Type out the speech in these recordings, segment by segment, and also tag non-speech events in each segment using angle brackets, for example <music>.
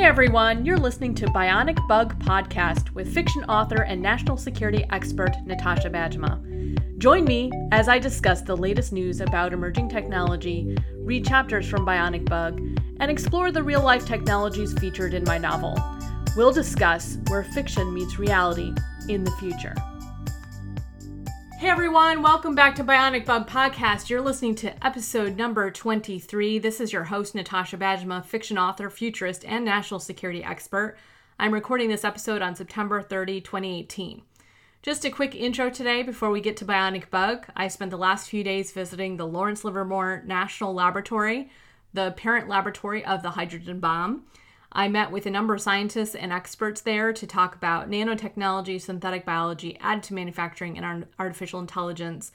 Hey everyone, you're listening to Bionic Bug Podcast with fiction author and national security expert Natasha Bajema. Join me as I discuss the latest news about emerging technology, read chapters from Bionic Bug, and explore the real life technologies featured in my novel. We'll discuss where fiction meets reality in the future. Hey everyone, welcome back to Bionic Bug Podcast. You're listening to episode number 23. This is your host, Natasha Bajema, fiction author, futurist, and national security expert. I'm recording this episode on September 30, 2018. Just a quick intro today before we get to Bionic Bug. I spent the last few days visiting the Lawrence Livermore National Laboratory, the parent laboratory of the hydrogen bomb. I met with a number of scientists and experts there to talk about nanotechnology, synthetic biology, additive manufacturing, and artificial intelligence.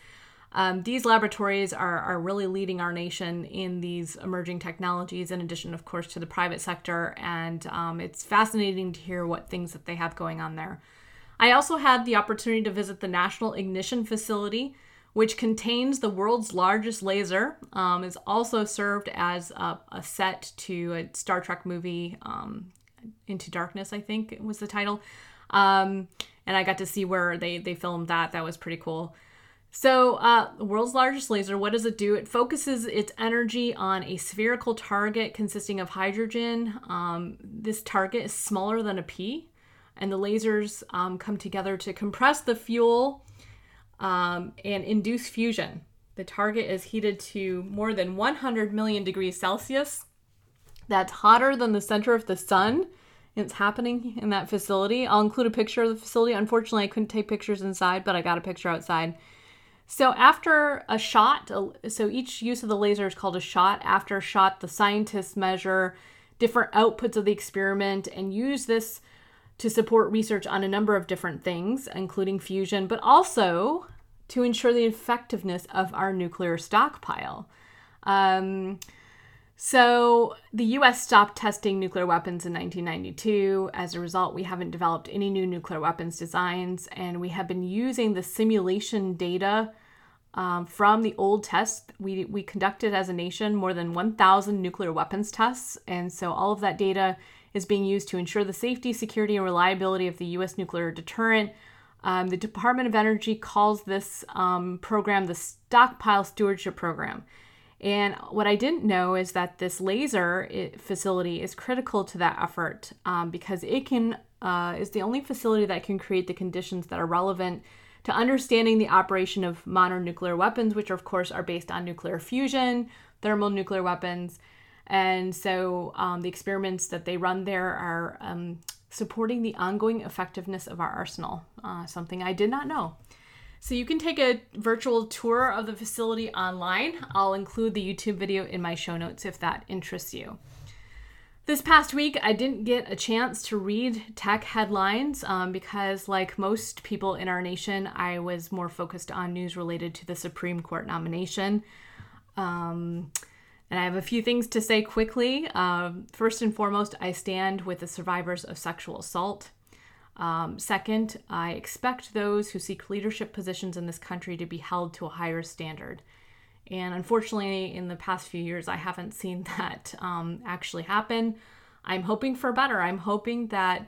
Um, these laboratories are, are really leading our nation in these emerging technologies, in addition, of course, to the private sector. And um, it's fascinating to hear what things that they have going on there. I also had the opportunity to visit the National Ignition Facility, which contains the world's largest laser, um, is also served as a, a, set to a Star Trek movie, um, Into Darkness, I think was the title. Um, and I got to see where they, they filmed that. That was pretty cool. So, uh, the world's largest laser, what does it do? It focuses its energy on a spherical target consisting of hydrogen. Um, this target is smaller than a pea, and the lasers um, come together to compress the fuel um, and induce fusion. The target is heated to more than 100 million degrees Celsius. That's hotter than the center of the sun. It's happening in that facility. I'll include a picture of the facility. Unfortunately, I couldn't take pictures inside, but I got a picture outside. So, after a shot, so each use of the laser is called a shot. After a shot, the scientists measure different outputs of the experiment and use this to support research on a number of different things, including fusion, but also to ensure the effectiveness of our nuclear stockpile. Um, so, the US stopped testing nuclear weapons in 1992. As a result, we haven't developed any new nuclear weapons designs, and we have been using the simulation data um, from the old tests. We, we conducted as a nation more than 1,000 nuclear weapons tests, and so all of that data is being used to ensure the safety, security, and reliability of the U.S. nuclear deterrent. Um, the Department of Energy calls this um, program the Stockpile Stewardship Program. And what I didn't know is that this laser facility is critical to that effort um, because it can uh, is the only facility that can create the conditions that are relevant to understanding the operation of modern nuclear weapons, which of course are based on nuclear fusion, thermal nuclear weapons, and so um, the experiments that they run there are um, supporting the ongoing effectiveness of our arsenal, uh, something I did not know. So you can take a virtual tour of the facility online. I'll include the YouTube video in my show notes if that interests you. This past week, I didn't get a chance to read tech headlines um, because, like most people in our nation, I was more focused on news related to the Supreme Court nomination. Um, and I have a few things to say quickly. Um, first and foremost, I stand with the survivors of sexual assault. Um, second, I expect those who seek leadership positions in this country to be held to a higher standard. And unfortunately, in the past few years, I haven't seen <laughs> that um, actually happen. I'm hoping for better. I'm hoping that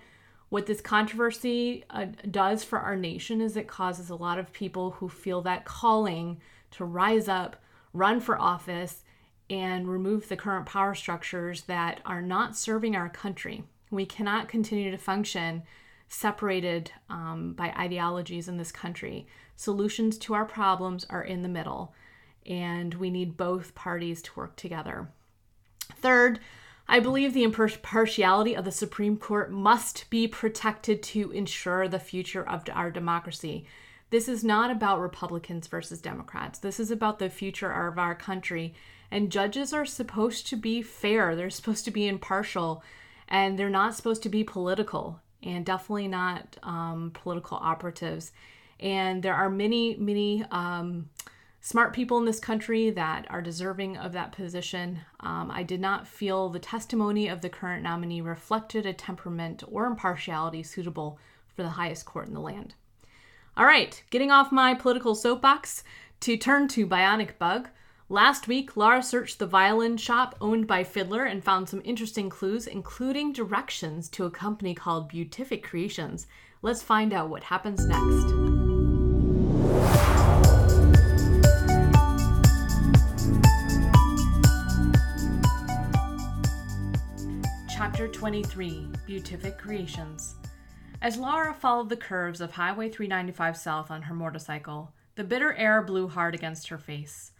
what this controversy uh, does for our nation is it causes a lot of people who feel that calling to rise up, run for office, and remove the current power structures that are not serving our country. We cannot continue to function separated um, by ideologies in this country. Solutions to our problems are in the middle, and we need both parties to work together. Third, I believe the impartiality of the Supreme Court must be protected to ensure the future of our democracy. This is not about Republicans versus Democrats. This is about the future of our country and judges are supposed to be fair, they're supposed to be impartial, and they're not supposed to be political, and definitely not um, political operatives. And there are many, many um, smart people in this country that are deserving of that position. Um, I did not feel the testimony of the current nominee reflected a temperament or impartiality suitable for the highest court in the land. All right, getting off my political soapbox to turn to Bionic Bug. Last week, Lara searched the violin shop owned by Fiddler and found some interesting clues, including directions to a company called Beautific Creations. Let's find out what happens next. Chapter 23 Beautific Creations. As Lara followed the curves of Highway 395 South on her motorcycle, the bitter air blew hard against her face.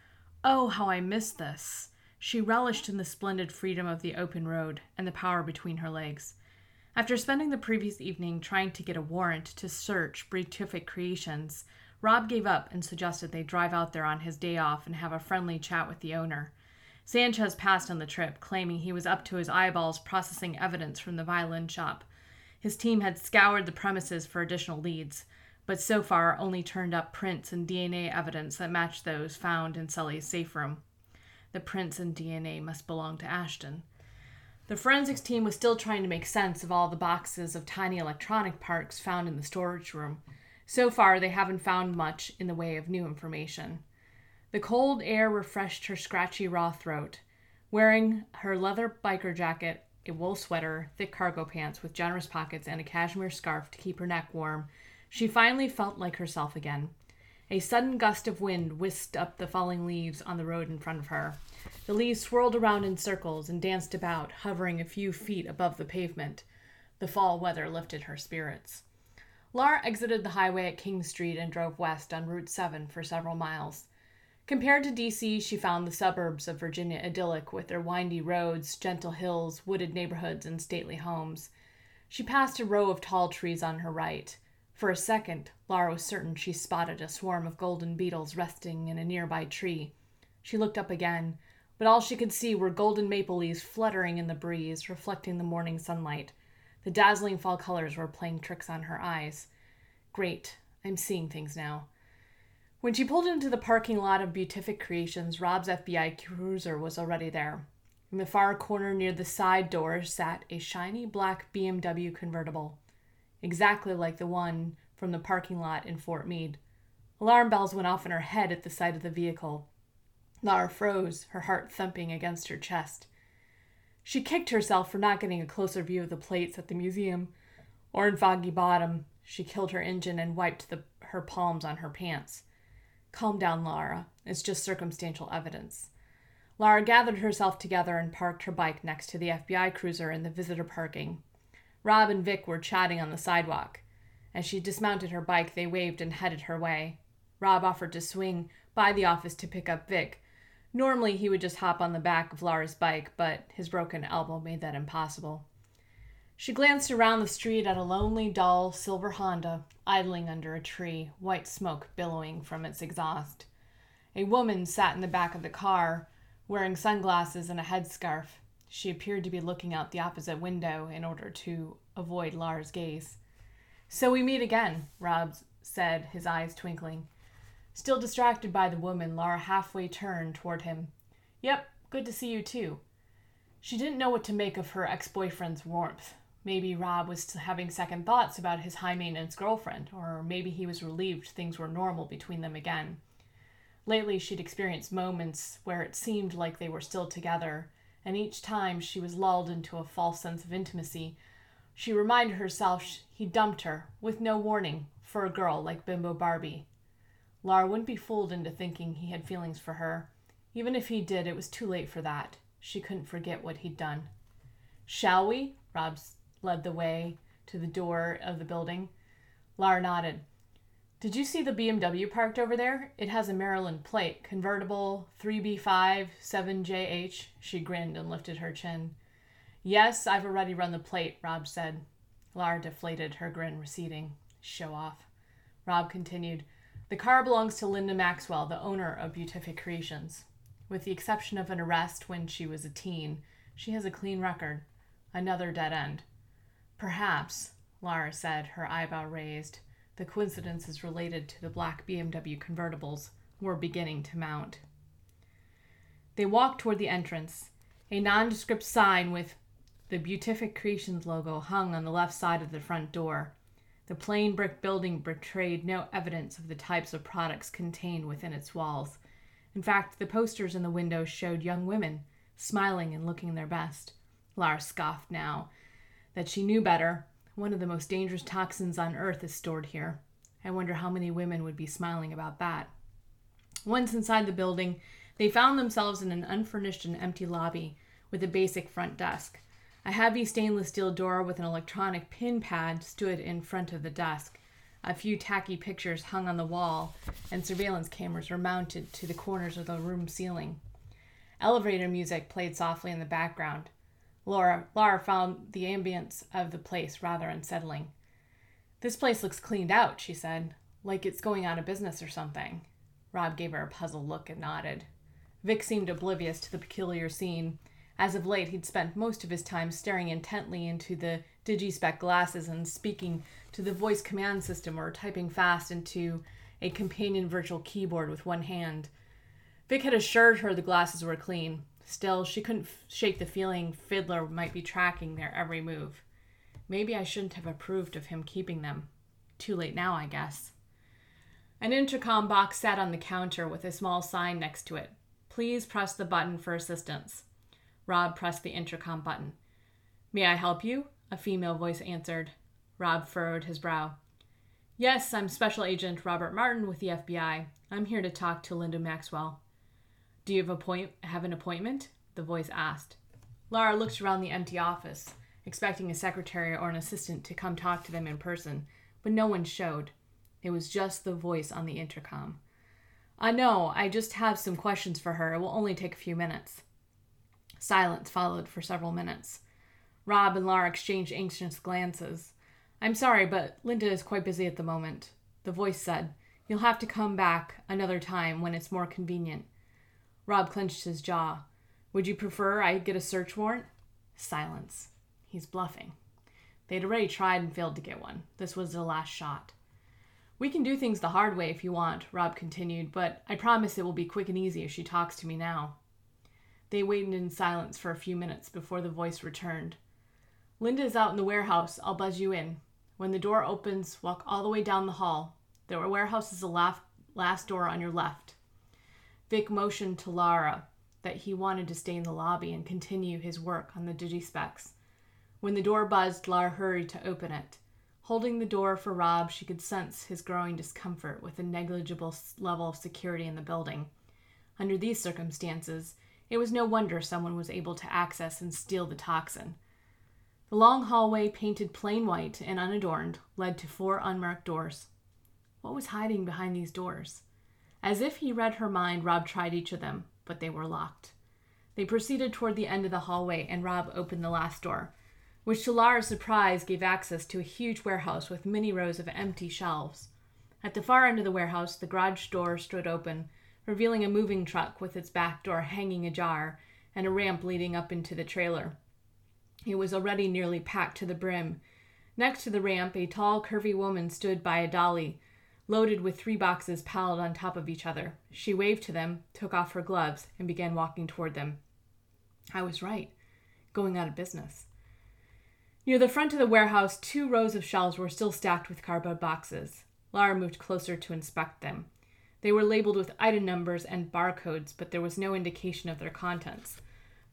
Oh, how I missed this! She relished in the splendid freedom of the open road and the power between her legs. After spending the previous evening trying to get a warrant to search Beatific Creations, Rob gave up and suggested they drive out there on his day off and have a friendly chat with the owner. Sanchez passed on the trip, claiming he was up to his eyeballs processing evidence from the violin shop. His team had scoured the premises for additional leads, but so far only turned up prints and DNA evidence that matched those found in Sully's safe room. The prints and DNA must belong to Ashton. The forensics team was still trying to make sense of all the boxes of tiny electronic parts found in the storage room. So far, they haven't found much in the way of new information. The cold air refreshed her scratchy raw throat. Wearing her leather biker jacket, a wool sweater, thick cargo pants with generous pockets, and a cashmere scarf to keep her neck warm, she finally felt like herself again. A sudden gust of wind whisked up the falling leaves on the road in front of her. The leaves swirled around in circles and danced about, hovering a few feet above the pavement. The fall weather lifted her spirits. Laura exited the highway at King Street and drove west on Route 7 for several miles. Compared to DC, she found the suburbs of Virginia idyllic with their windy roads, gentle hills, wooded neighborhoods, and stately homes. She passed a row of tall trees on her right. For a second, Laura was certain she spotted a swarm of golden beetles resting in a nearby tree. She looked up again, but all she could see were golden maple leaves fluttering in the breeze, reflecting the morning sunlight. The dazzling fall colors were playing tricks on her eyes. Great, I'm seeing things now. When she pulled into the parking lot of Beautific Creations, Rob's FBI cruiser was already there. In the far corner near the side door sat a shiny black BMW convertible exactly like the one from the parking lot in Fort Meade. Alarm bells went off in her head at the sight of the vehicle. Lara froze, her heart thumping against her chest. She kicked herself for not getting a closer view of the plates at the museum. Or in Foggy Bottom, she killed her engine and wiped the, her palms on her pants. Calm down, Lara. It's just circumstantial evidence. Lara gathered herself together and parked her bike next to the FBI cruiser in the visitor parking. Rob and Vic were chatting on the sidewalk. As she dismounted her bike, they waved and headed her way. Rob offered to swing by the office to pick up Vic. Normally, he would just hop on the back of Lara's bike, but his broken elbow made that impossible. She glanced around the street at a lonely, dull silver Honda idling under a tree, white smoke billowing from its exhaust. A woman sat in the back of the car, wearing sunglasses and a headscarf. She appeared to be looking out the opposite window in order to avoid Lara's gaze. So we meet again, Rob said, his eyes twinkling. Still distracted by the woman, Lara halfway turned toward him. Yep, good to see you too. She didn't know what to make of her ex boyfriend's warmth. Maybe Rob was having second thoughts about his high maintenance girlfriend, or maybe he was relieved things were normal between them again. Lately, she'd experienced moments where it seemed like they were still together, and each time she was lulled into a false sense of intimacy, she reminded herself he dumped her, with no warning, for a girl like Bimbo Barbie. Lara wouldn't be fooled into thinking he had feelings for her. Even if he did, it was too late for that. She couldn't forget what he'd done. Shall we? Rob led the way to the door of the building. Lara nodded. Did you see the BMW parked over there? It has a Maryland plate, convertible 3B5 7JH. She grinned and lifted her chin. Yes, I've already run the plate, Rob said. Lara deflated, her grin receding. Show off. Rob continued. The car belongs to Linda Maxwell, the owner of Beautific Creations. With the exception of an arrest when she was a teen, she has a clean record. Another dead end. Perhaps, Lara said, her eyebrow raised the coincidences related to the black BMW convertibles were beginning to mount. They walked toward the entrance. A nondescript sign with the Beautific Creations logo hung on the left side of the front door. The plain brick building betrayed no evidence of the types of products contained within its walls. In fact, the posters in the windows showed young women smiling and looking their best. Lara scoffed now that she knew better. One of the most dangerous toxins on earth is stored here. I wonder how many women would be smiling about that. Once inside the building, they found themselves in an unfurnished and empty lobby with a basic front desk. A heavy stainless steel door with an electronic pin pad stood in front of the desk. A few tacky pictures hung on the wall, and surveillance cameras were mounted to the corners of the room ceiling. Elevator music played softly in the background. Laura, Lara found the ambience of the place rather unsettling. This place looks cleaned out, she said, like it's going out of business or something. Rob gave her a puzzled look and nodded. Vic seemed oblivious to the peculiar scene. As of late, he'd spent most of his time staring intently into the digispec glasses and speaking to the voice command system or typing fast into a companion virtual keyboard with one hand. Vic had assured her the glasses were clean. Still, she couldn't f- shake the feeling Fiddler might be tracking their every move. Maybe I shouldn't have approved of him keeping them. Too late now, I guess. An intercom box sat on the counter with a small sign next to it. Please press the button for assistance. Rob pressed the intercom button. May I help you? A female voice answered. Rob furrowed his brow. Yes, I'm Special Agent Robert Martin with the FBI. I'm here to talk to Linda Maxwell. Do you have, appoint- have an appointment? The voice asked. Lara looked around the empty office, expecting a secretary or an assistant to come talk to them in person, but no one showed. It was just the voice on the intercom. I know, I just have some questions for her. It will only take a few minutes. Silence followed for several minutes. Rob and Lara exchanged anxious glances. I'm sorry, but Linda is quite busy at the moment. The voice said, You'll have to come back another time when it's more convenient. Rob clenched his jaw. Would you prefer I get a search warrant? Silence. He's bluffing. They'd already tried and failed to get one. This was the last shot. We can do things the hard way if you want, Rob continued, but I promise it will be quick and easy if she talks to me now. They waited in silence for a few minutes before the voice returned. Linda is out in the warehouse. I'll buzz you in. When the door opens, walk all the way down the hall. The warehouse is the last, last door on your left. Vic motioned to Lara that he wanted to stay in the lobby and continue his work on the digispecs. When the door buzzed, Lara hurried to open it. Holding the door for Rob, she could sense his growing discomfort with the negligible level of security in the building. Under these circumstances, it was no wonder someone was able to access and steal the toxin. The long hallway, painted plain white and unadorned, led to four unmarked doors. What was hiding behind these doors? As if he read her mind, Rob tried each of them, but they were locked. They proceeded toward the end of the hallway, and Rob opened the last door, which to Lara's surprise gave access to a huge warehouse with many rows of empty shelves. At the far end of the warehouse, the garage door stood open, revealing a moving truck with its back door hanging ajar and a ramp leading up into the trailer. It was already nearly packed to the brim. Next to the ramp, a tall, curvy woman stood by a dolly, loaded with three boxes piled on top of each other. She waved to them, took off her gloves, and began walking toward them. I was right. Going out of business. Near the front of the warehouse, two rows of shelves were still stacked with cardboard boxes. Lara moved closer to inspect them. They were labeled with item numbers and barcodes, but there was no indication of their contents.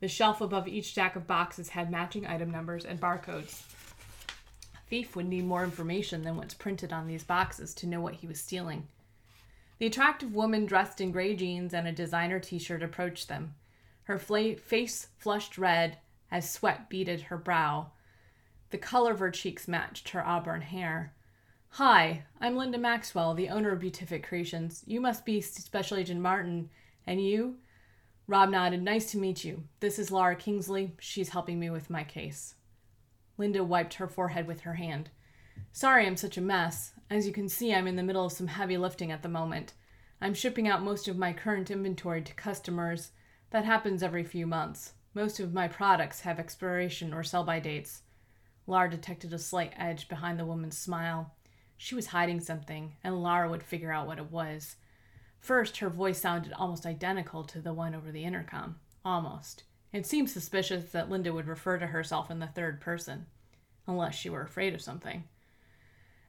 The shelf above each stack of boxes had matching item numbers and barcodes. Thief would need more information than what's printed on these boxes to know what he was stealing. The attractive woman dressed in gray jeans and a designer t shirt approached them. Her fla- face flushed red as sweat beaded her brow, the color of her cheeks matched her auburn hair. Hi, I'm Linda Maxwell, the owner of Beatific Creations. You must be Special Agent Martin. And you? Rob nodded. Nice to meet you. This is Lara Kingsley. She's helping me with my case. Linda wiped her forehead with her hand. Sorry I'm such a mess. As you can see, I'm in the middle of some heavy lifting at the moment. I'm shipping out most of my current inventory to customers. That happens every few months. Most of my products have expiration or sell by dates. Lara detected a slight edge behind the woman's smile. She was hiding something, and Lara would figure out what it was. First, her voice sounded almost identical to the one over the intercom. Almost. It seemed suspicious that Linda would refer to herself in the third person, unless she were afraid of something.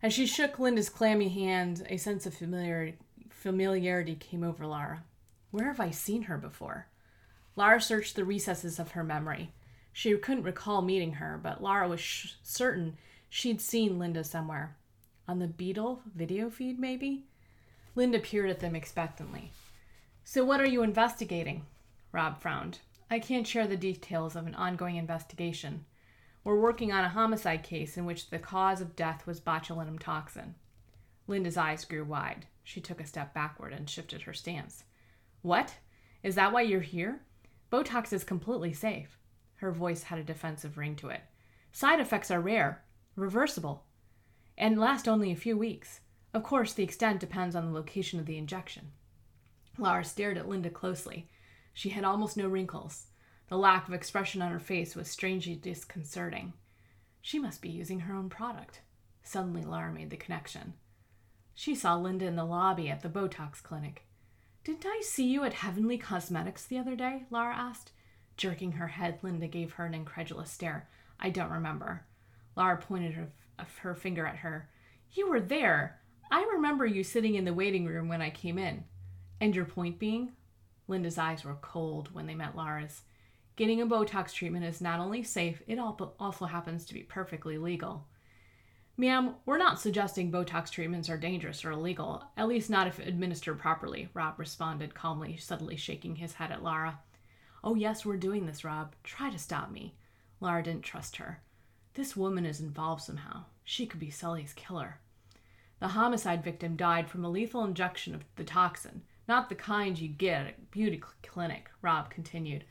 As she shook Linda's clammy hand, a sense of familiarity, familiarity came over Lara. Where have I seen her before? Lara searched the recesses of her memory. She couldn't recall meeting her, but Lara was sh- certain she'd seen Linda somewhere. On the Beetle video feed, maybe? Linda peered at them expectantly. So, what are you investigating? Rob frowned. I can't share the details of an ongoing investigation. We're working on a homicide case in which the cause of death was botulinum toxin. Linda's eyes grew wide. She took a step backward and shifted her stance. What? Is that why you're here? Botox is completely safe. Her voice had a defensive ring to it. Side effects are rare, reversible, and last only a few weeks. Of course, the extent depends on the location of the injection. Lara stared at Linda closely. She had almost no wrinkles. The lack of expression on her face was strangely disconcerting. She must be using her own product. Suddenly, Lara made the connection. She saw Linda in the lobby at the Botox clinic. Didn't I see you at Heavenly Cosmetics the other day? Lara asked. Jerking her head, Linda gave her an incredulous stare. I don't remember. Lara pointed her, her finger at her. You were there. I remember you sitting in the waiting room when I came in. And your point being? Linda's eyes were cold when they met Lara's. Getting a Botox treatment is not only safe, it also happens to be perfectly legal. Ma'am, we're not suggesting Botox treatments are dangerous or illegal, at least not if administered properly, Rob responded calmly, suddenly shaking his head at Lara. Oh, yes, we're doing this, Rob. Try to stop me. Lara didn't trust her. This woman is involved somehow. She could be Sully's killer. The homicide victim died from a lethal injection of the toxin, not the kind you get at a beauty clinic, Rob continued.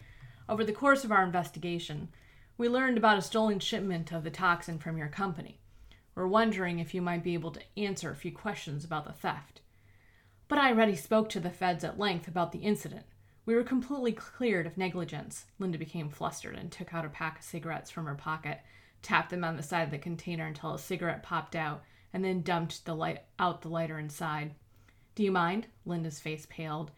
Over the course of our investigation, we learned about a stolen shipment of the toxin from your company. We're wondering if you might be able to answer a few questions about the theft. But I already spoke to the feds at length about the incident. We were completely cleared of negligence. Linda became flustered and took out a pack of cigarettes from her pocket, tapped them on the side of the container until a cigarette popped out, and then dumped the light out the lighter inside. Do you mind? Linda's face paled,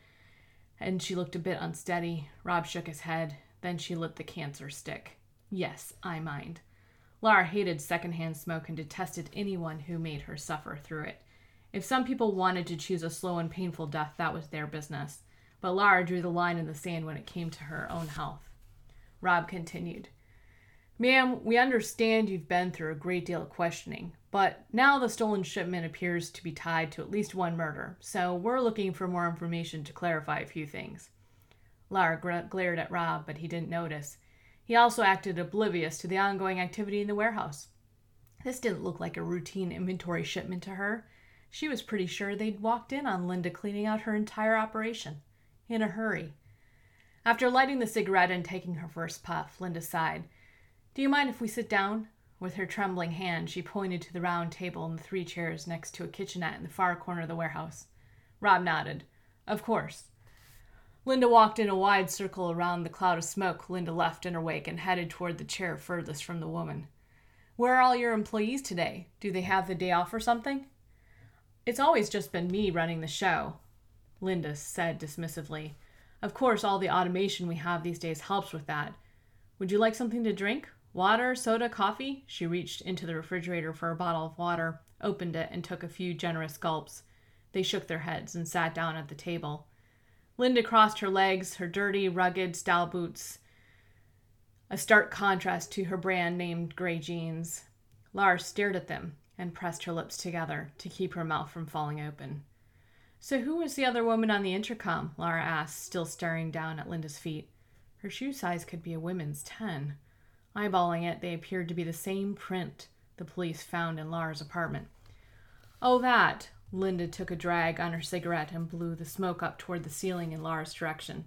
and she looked a bit unsteady. Rob shook his head. Then she lit the cancer stick. Yes, I mind. Lara hated secondhand smoke and detested anyone who made her suffer through it. If some people wanted to choose a slow and painful death, that was their business. But Lara drew the line in the sand when it came to her own health. Rob continued. Ma'am, we understand you've been through a great deal of questioning, but now the stolen shipment appears to be tied to at least one murder, so we're looking for more information to clarify a few things. Lara glared at Rob, but he didn't notice. He also acted oblivious to the ongoing activity in the warehouse. This didn't look like a routine inventory shipment to her. She was pretty sure they'd walked in on Linda cleaning out her entire operation. In a hurry. After lighting the cigarette and taking her first puff, Linda sighed. Do you mind if we sit down? With her trembling hand, she pointed to the round table and the three chairs next to a kitchenette in the far corner of the warehouse. Rob nodded. Of course. Linda walked in a wide circle around the cloud of smoke Linda left in her wake and headed toward the chair furthest from the woman. Where are all your employees today? Do they have the day off or something? It's always just been me running the show, Linda said dismissively. Of course, all the automation we have these days helps with that. Would you like something to drink? Water, soda, coffee? She reached into the refrigerator for a bottle of water, opened it, and took a few generous gulps. They shook their heads and sat down at the table. Linda crossed her legs, her dirty, rugged style boots, a stark contrast to her brand named gray jeans. Lars stared at them and pressed her lips together to keep her mouth from falling open. So, who was the other woman on the intercom? Lara asked, still staring down at Linda's feet. Her shoe size could be a women's ten. Eyeballing it, they appeared to be the same print the police found in Lara's apartment. Oh, that! Linda took a drag on her cigarette and blew the smoke up toward the ceiling in Lara's direction.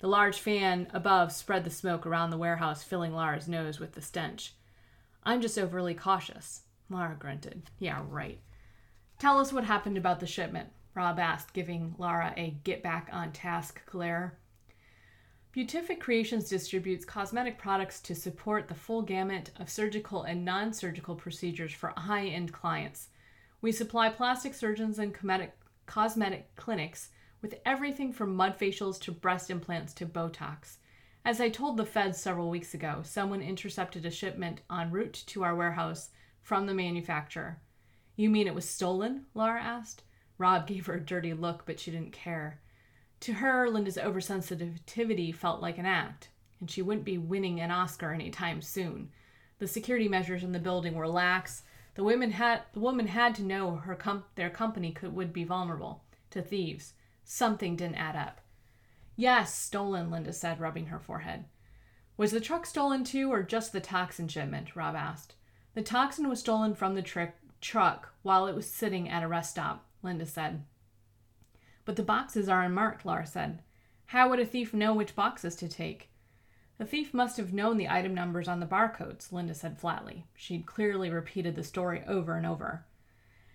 The large fan above spread the smoke around the warehouse, filling Lara's nose with the stench. I'm just overly cautious. Lara grunted. Yeah, right. Tell us what happened about the shipment, Rob asked, giving Lara a get back on task glare. Beautific Creations distributes cosmetic products to support the full gamut of surgical and non surgical procedures for high end clients. We supply plastic surgeons and cosmetic clinics with everything from mud facials to breast implants to Botox. As I told the feds several weeks ago, someone intercepted a shipment en route to our warehouse from the manufacturer. You mean it was stolen? Lara asked. Rob gave her a dirty look, but she didn't care. To her, Linda's oversensitivity felt like an act, and she wouldn't be winning an Oscar anytime soon. The security measures in the building were lax. The women had the woman had to know her com- their company could would be vulnerable to thieves. Something didn't add up. Yes, stolen, Linda said, rubbing her forehead. Was the truck stolen too, or just the toxin shipment? Rob asked. The toxin was stolen from the tr- truck while it was sitting at a rest stop, Linda said. But the boxes are unmarked, Laura said. How would a thief know which boxes to take? The thief must have known the item numbers on the barcodes, Linda said flatly. She'd clearly repeated the story over and over.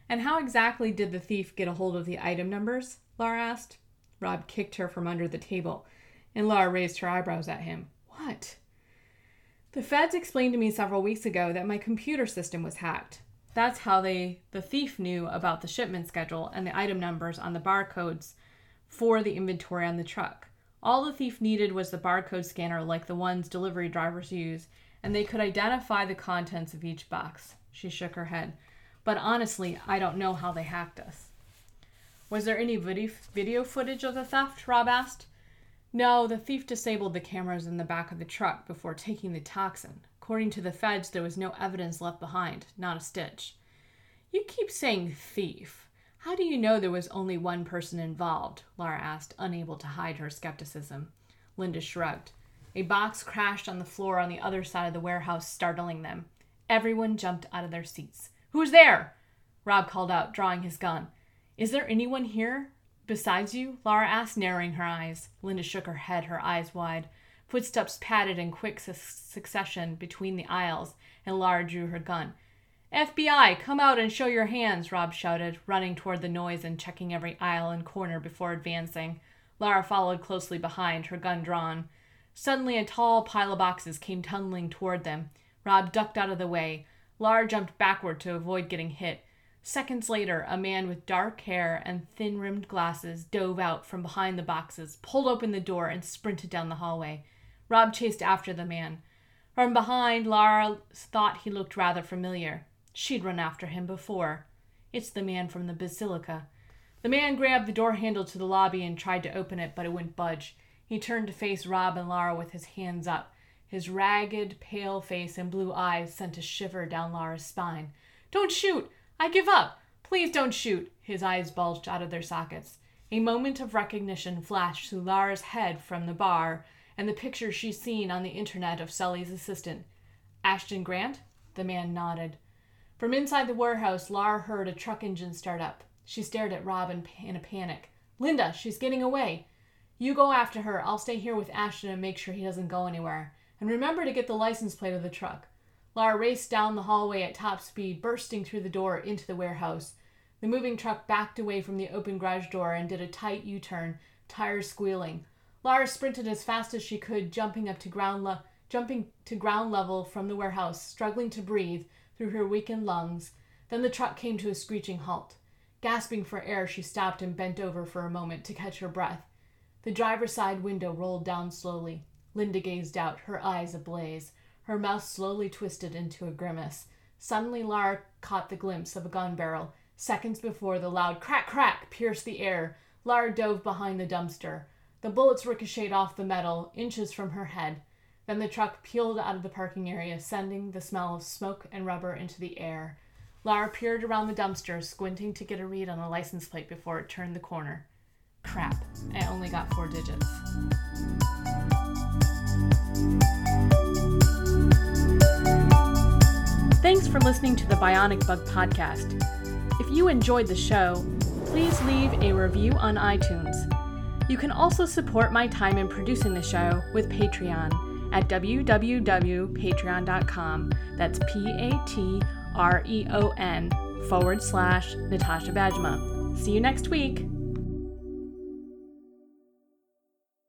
And how exactly did the thief get a hold of the item numbers? Laura asked. Rob kicked her from under the table, and Laura raised her eyebrows at him. What? The feds explained to me several weeks ago that my computer system was hacked. That's how they the thief knew about the shipment schedule and the item numbers on the barcodes for the inventory on the truck. All the thief needed was the barcode scanner like the ones delivery drivers use, and they could identify the contents of each box. She shook her head. But honestly, I don't know how they hacked us. Was there any video footage of the theft? Rob asked. No, the thief disabled the cameras in the back of the truck before taking the toxin. According to the feds, there was no evidence left behind, not a stitch. You keep saying thief. How do you know there was only one person involved? Laura asked, unable to hide her skepticism. Linda shrugged. A box crashed on the floor on the other side of the warehouse, startling them. Everyone jumped out of their seats. Who's there? Rob called out, drawing his gun. Is there anyone here besides you? Laura asked, narrowing her eyes. Linda shook her head, her eyes wide. Footsteps padded in quick su- succession between the aisles, and Lara drew her gun. FBI, come out and show your hands, Rob shouted, running toward the noise and checking every aisle and corner before advancing. Lara followed closely behind, her gun drawn. Suddenly, a tall pile of boxes came tumbling toward them. Rob ducked out of the way. Lara jumped backward to avoid getting hit. Seconds later, a man with dark hair and thin rimmed glasses dove out from behind the boxes, pulled open the door, and sprinted down the hallway. Rob chased after the man. From behind, Lara thought he looked rather familiar. She'd run after him before. It's the man from the basilica. The man grabbed the door handle to the lobby and tried to open it, but it wouldn't budge. He turned to face Rob and Lara with his hands up. His ragged, pale face and blue eyes sent a shiver down Lara's spine. Don't shoot! I give up! Please don't shoot! His eyes bulged out of their sockets. A moment of recognition flashed through Lara's head from the bar and the picture she'd seen on the internet of Sully's assistant. Ashton Grant? The man nodded. From inside the warehouse, Lar heard a truck engine start up. She stared at Rob in, in a panic. Linda, she's getting away. You go after her. I'll stay here with Ashton and make sure he doesn't go anywhere. And remember to get the license plate of the truck. Laura raced down the hallway at top speed, bursting through the door into the warehouse. The moving truck backed away from the open garage door and did a tight U turn, tires squealing. Laura sprinted as fast as she could, jumping up to ground le- jumping to ground level from the warehouse, struggling to breathe through her weakened lungs. Then the truck came to a screeching halt. Gasping for air, she stopped and bent over for a moment to catch her breath. The driver's side window rolled down slowly. Linda gazed out, her eyes ablaze. Her mouth slowly twisted into a grimace. Suddenly, Lara caught the glimpse of a gun barrel. Seconds before, the loud crack crack pierced the air. Lara dove behind the dumpster. The bullets ricocheted off the metal, inches from her head. Then the truck peeled out of the parking area, sending the smell of smoke and rubber into the air. Laura peered around the dumpster, squinting to get a read on the license plate before it turned the corner. Crap, I only got four digits. Thanks for listening to the Bionic Bug Podcast. If you enjoyed the show, please leave a review on iTunes. You can also support my time in producing the show with Patreon at www.patreon.com. That's P A T R E O N forward slash Natasha Bajema. See you next week.